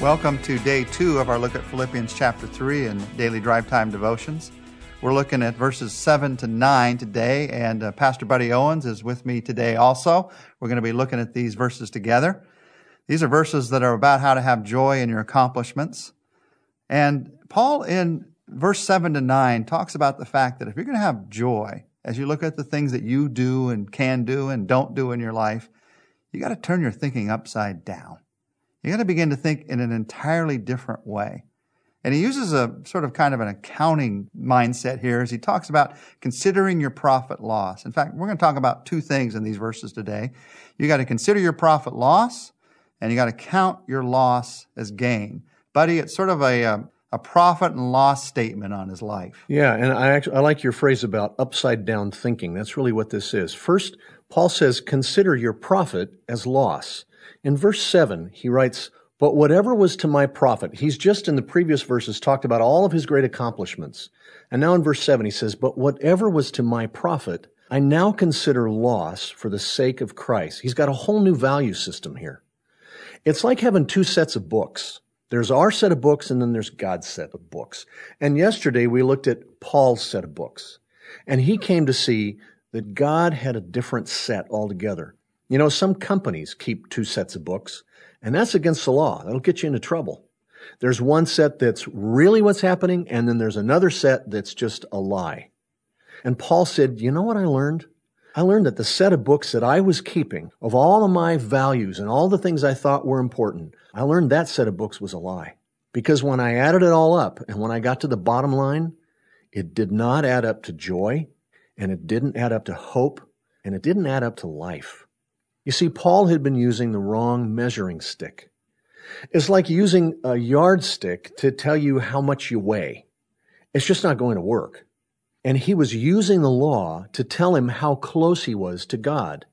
Welcome to day two of our look at Philippians chapter 3 and daily drive time devotions. We're looking at verses 7 to 9 today, and uh, Pastor Buddy Owens is with me today also. We're going to be looking at these verses together. These are verses that are about how to have joy in your accomplishments. And Paul in verse 7 to 9 talks about the fact that if you're going to have joy as you look at the things that you do and can do and don't do in your life, you got to turn your thinking upside down. You got to begin to think in an entirely different way. And he uses a sort of kind of an accounting mindset here as he talks about considering your profit loss. In fact, we're going to talk about two things in these verses today. You got to consider your profit loss and you got to count your loss as gain. Buddy, it's sort of a, a, um, a profit and loss statement on his life. Yeah, and I actually I like your phrase about upside down thinking. That's really what this is. First, Paul says, consider your profit as loss. In verse 7, he writes, But whatever was to my profit, he's just in the previous verses talked about all of his great accomplishments. And now in verse 7, he says, But whatever was to my profit, I now consider loss for the sake of Christ. He's got a whole new value system here. It's like having two sets of books. There's our set of books and then there's God's set of books. And yesterday we looked at Paul's set of books. And he came to see that God had a different set altogether. You know, some companies keep two sets of books, and that's against the law. That'll get you into trouble. There's one set that's really what's happening, and then there's another set that's just a lie. And Paul said, You know what I learned? I learned that the set of books that I was keeping of all of my values and all the things I thought were important, I learned that set of books was a lie. Because when I added it all up and when I got to the bottom line, it did not add up to joy and it didn't add up to hope and it didn't add up to life. You see, Paul had been using the wrong measuring stick. It's like using a yardstick to tell you how much you weigh. It's just not going to work. And he was using the law to tell him how close he was to God.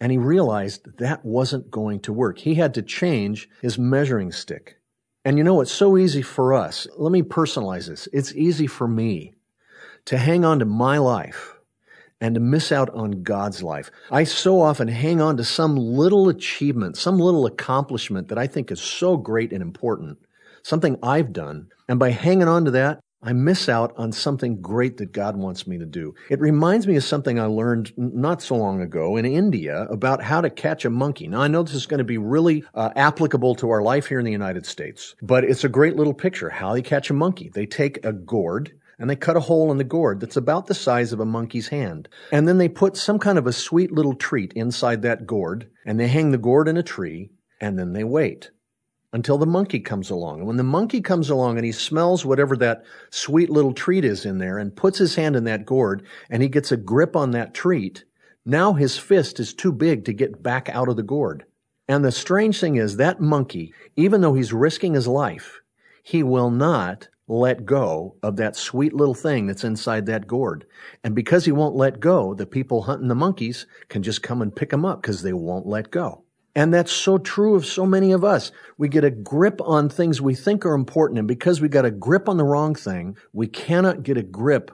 And he realized that wasn't going to work. He had to change his measuring stick. And you know, it's so easy for us. Let me personalize this. It's easy for me to hang on to my life and to miss out on God's life. I so often hang on to some little achievement, some little accomplishment that I think is so great and important, something I've done. And by hanging on to that, I miss out on something great that God wants me to do. It reminds me of something I learned not so long ago in India about how to catch a monkey. Now, I know this is going to be really uh, applicable to our life here in the United States, but it's a great little picture how they catch a monkey. They take a gourd and they cut a hole in the gourd that's about the size of a monkey's hand. And then they put some kind of a sweet little treat inside that gourd, and they hang the gourd in a tree, and then they wait until the monkey comes along. And when the monkey comes along and he smells whatever that sweet little treat is in there and puts his hand in that gourd and he gets a grip on that treat, now his fist is too big to get back out of the gourd. And the strange thing is that monkey, even though he's risking his life, he will not let go of that sweet little thing that's inside that gourd. And because he won't let go, the people hunting the monkeys can just come and pick him up because they won't let go. And that's so true of so many of us. We get a grip on things we think are important. And because we got a grip on the wrong thing, we cannot get a grip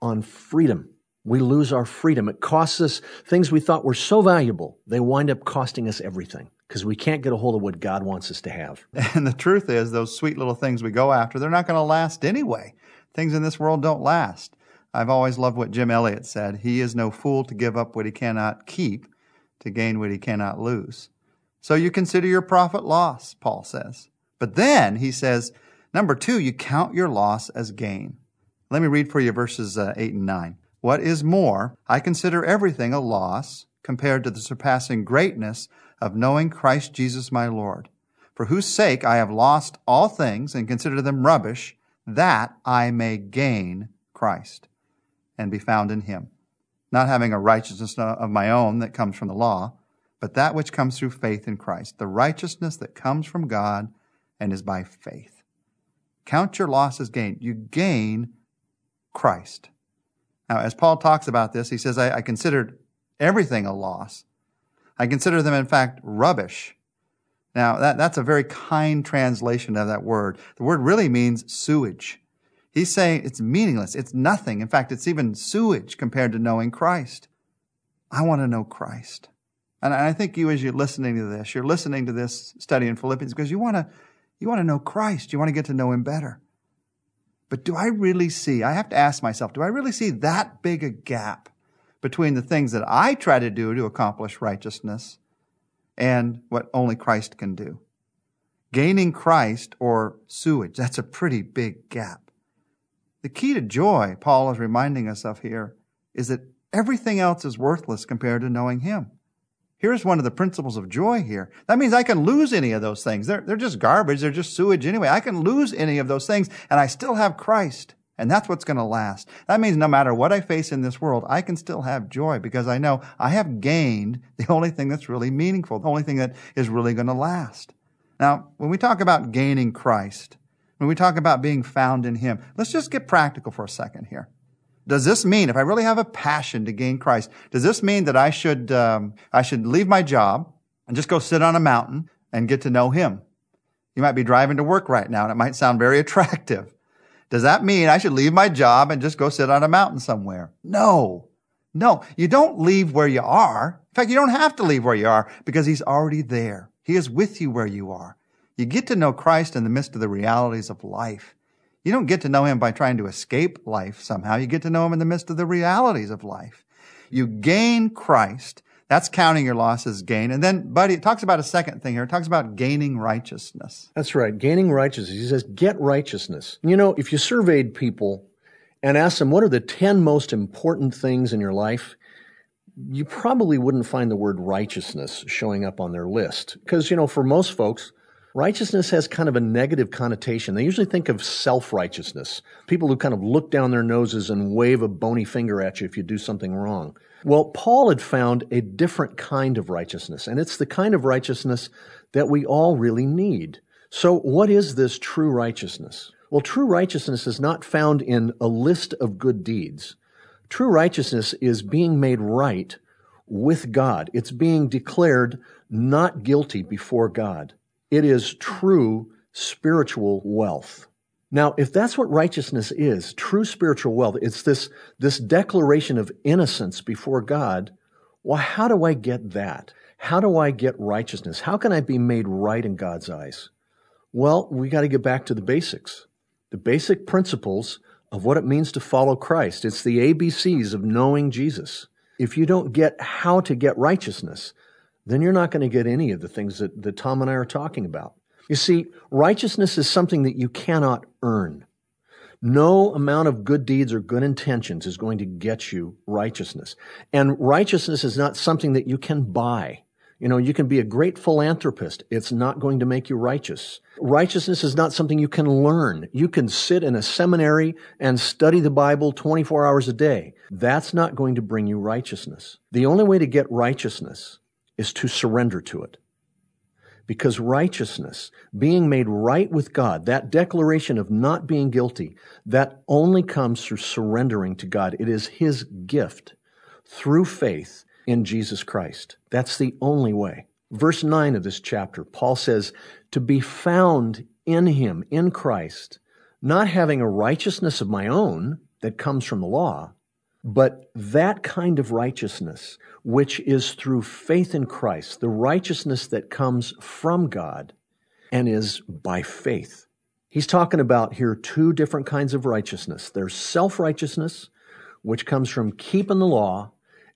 on freedom. We lose our freedom. It costs us things we thought were so valuable. They wind up costing us everything because we can't get a hold of what God wants us to have. And the truth is, those sweet little things we go after, they're not going to last anyway. Things in this world don't last. I've always loved what Jim Elliot said. He is no fool to give up what he cannot keep to gain what he cannot lose. So you consider your profit loss, Paul says. But then he says, number two, you count your loss as gain. Let me read for you verses uh, 8 and 9. What is more, I consider everything a loss compared to the surpassing greatness of knowing Christ Jesus my Lord, for whose sake I have lost all things and consider them rubbish, that I may gain Christ and be found in him, not having a righteousness of my own that comes from the law, but that which comes through faith in Christ, the righteousness that comes from God and is by faith. Count your loss as gain. You gain Christ. Now, as Paul talks about this, he says, I, I considered everything a loss I consider them, in fact, rubbish. Now, that, that's a very kind translation of that word. The word really means sewage. He's saying it's meaningless. It's nothing. In fact, it's even sewage compared to knowing Christ. I want to know Christ. And I think you, as you're listening to this, you're listening to this study in Philippians because you want to, You want to know Christ. You want to get to know him better. But do I really see, I have to ask myself, do I really see that big a gap between the things that I try to do to accomplish righteousness and what only Christ can do? Gaining Christ or sewage, that's a pretty big gap. The key to joy, Paul is reminding us of here, is that everything else is worthless compared to knowing Him. Here's one of the principles of joy here. That means I can lose any of those things. They're, they're just garbage. They're just sewage anyway. I can lose any of those things and I still have Christ. And that's what's going to last. That means no matter what I face in this world, I can still have joy because I know I have gained the only thing that's really meaningful, the only thing that is really going to last. Now, when we talk about gaining Christ, when we talk about being found in Him, let's just get practical for a second here. Does this mean, if I really have a passion to gain Christ, does this mean that I should, um, I should leave my job and just go sit on a mountain and get to know Him? You might be driving to work right now and it might sound very attractive. Does that mean I should leave my job and just go sit on a mountain somewhere? No. No, you don't leave where you are. In fact, you don't have to leave where you are because He's already there. He is with you where you are. You get to know Christ in the midst of the realities of life. You don't get to know him by trying to escape life somehow. You get to know him in the midst of the realities of life. You gain Christ. That's counting your losses gain. And then, buddy, it talks about a second thing here. It talks about gaining righteousness. That's right. Gaining righteousness. He says, get righteousness. You know, if you surveyed people and asked them, what are the 10 most important things in your life? You probably wouldn't find the word righteousness showing up on their list. Because, you know, for most folks, Righteousness has kind of a negative connotation. They usually think of self righteousness, people who kind of look down their noses and wave a bony finger at you if you do something wrong. Well, Paul had found a different kind of righteousness, and it's the kind of righteousness that we all really need. So, what is this true righteousness? Well, true righteousness is not found in a list of good deeds. True righteousness is being made right with God. It's being declared not guilty before God. It is true spiritual wealth. Now, if that's what righteousness is, true spiritual wealth, it's this, this declaration of innocence before God. Well, how do I get that? How do I get righteousness? How can I be made right in God's eyes? Well, we got to get back to the basics, the basic principles of what it means to follow Christ. It's the ABCs of knowing Jesus. If you don't get how to get righteousness, then you're not going to get any of the things that, that Tom and I are talking about. You see, righteousness is something that you cannot earn. No amount of good deeds or good intentions is going to get you righteousness. And righteousness is not something that you can buy. You know, you can be a great philanthropist. It's not going to make you righteous. Righteousness is not something you can learn. You can sit in a seminary and study the Bible 24 hours a day. That's not going to bring you righteousness. The only way to get righteousness is to surrender to it. Because righteousness, being made right with God, that declaration of not being guilty, that only comes through surrendering to God. It is His gift through faith in Jesus Christ. That's the only way. Verse 9 of this chapter, Paul says, to be found in Him, in Christ, not having a righteousness of my own that comes from the law, but that kind of righteousness, which is through faith in Christ, the righteousness that comes from God and is by faith. He's talking about here two different kinds of righteousness. There's self righteousness, which comes from keeping the law.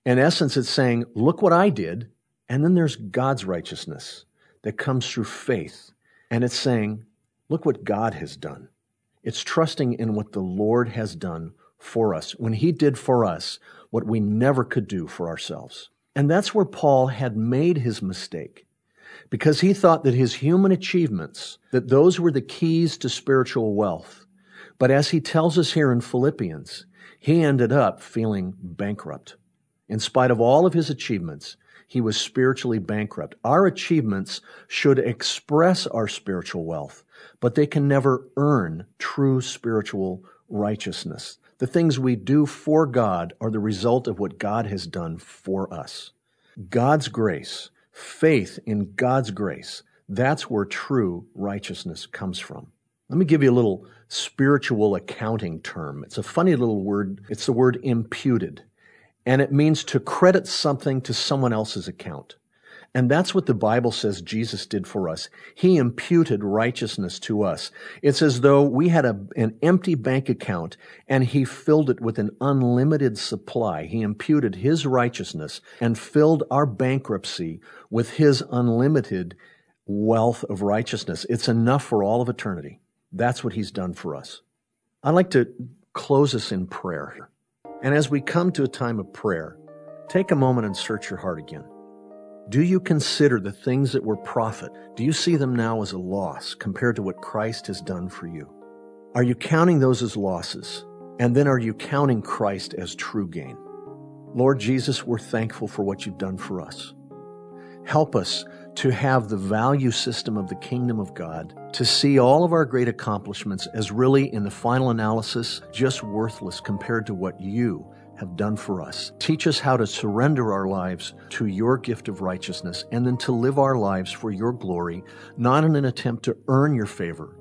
In essence, it's saying, look what I did. And then there's God's righteousness that comes through faith. And it's saying, look what God has done. It's trusting in what the Lord has done for us, when he did for us what we never could do for ourselves. And that's where Paul had made his mistake. Because he thought that his human achievements, that those were the keys to spiritual wealth. But as he tells us here in Philippians, he ended up feeling bankrupt. In spite of all of his achievements, he was spiritually bankrupt. Our achievements should express our spiritual wealth, but they can never earn true spiritual righteousness. The things we do for God are the result of what God has done for us. God's grace, faith in God's grace, that's where true righteousness comes from. Let me give you a little spiritual accounting term. It's a funny little word. It's the word imputed. And it means to credit something to someone else's account. And that's what the Bible says Jesus did for us. He imputed righteousness to us. It's as though we had a, an empty bank account and he filled it with an unlimited supply. He imputed his righteousness and filled our bankruptcy with his unlimited wealth of righteousness. It's enough for all of eternity. That's what he's done for us. I'd like to close us in prayer. And as we come to a time of prayer, take a moment and search your heart again. Do you consider the things that were profit? Do you see them now as a loss compared to what Christ has done for you? Are you counting those as losses? And then are you counting Christ as true gain? Lord Jesus, we're thankful for what you've done for us. Help us to have the value system of the kingdom of God, to see all of our great accomplishments as really, in the final analysis, just worthless compared to what you have done for us. Teach us how to surrender our lives to your gift of righteousness and then to live our lives for your glory, not in an attempt to earn your favor,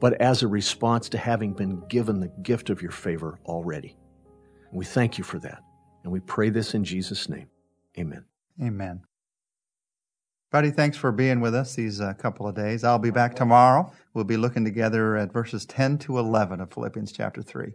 but as a response to having been given the gift of your favor already. we thank you for that. And we pray this in Jesus' name. Amen. Amen. Buddy, thanks for being with us these uh, couple of days. I'll be back tomorrow. We'll be looking together at verses 10 to 11 of Philippians chapter 3.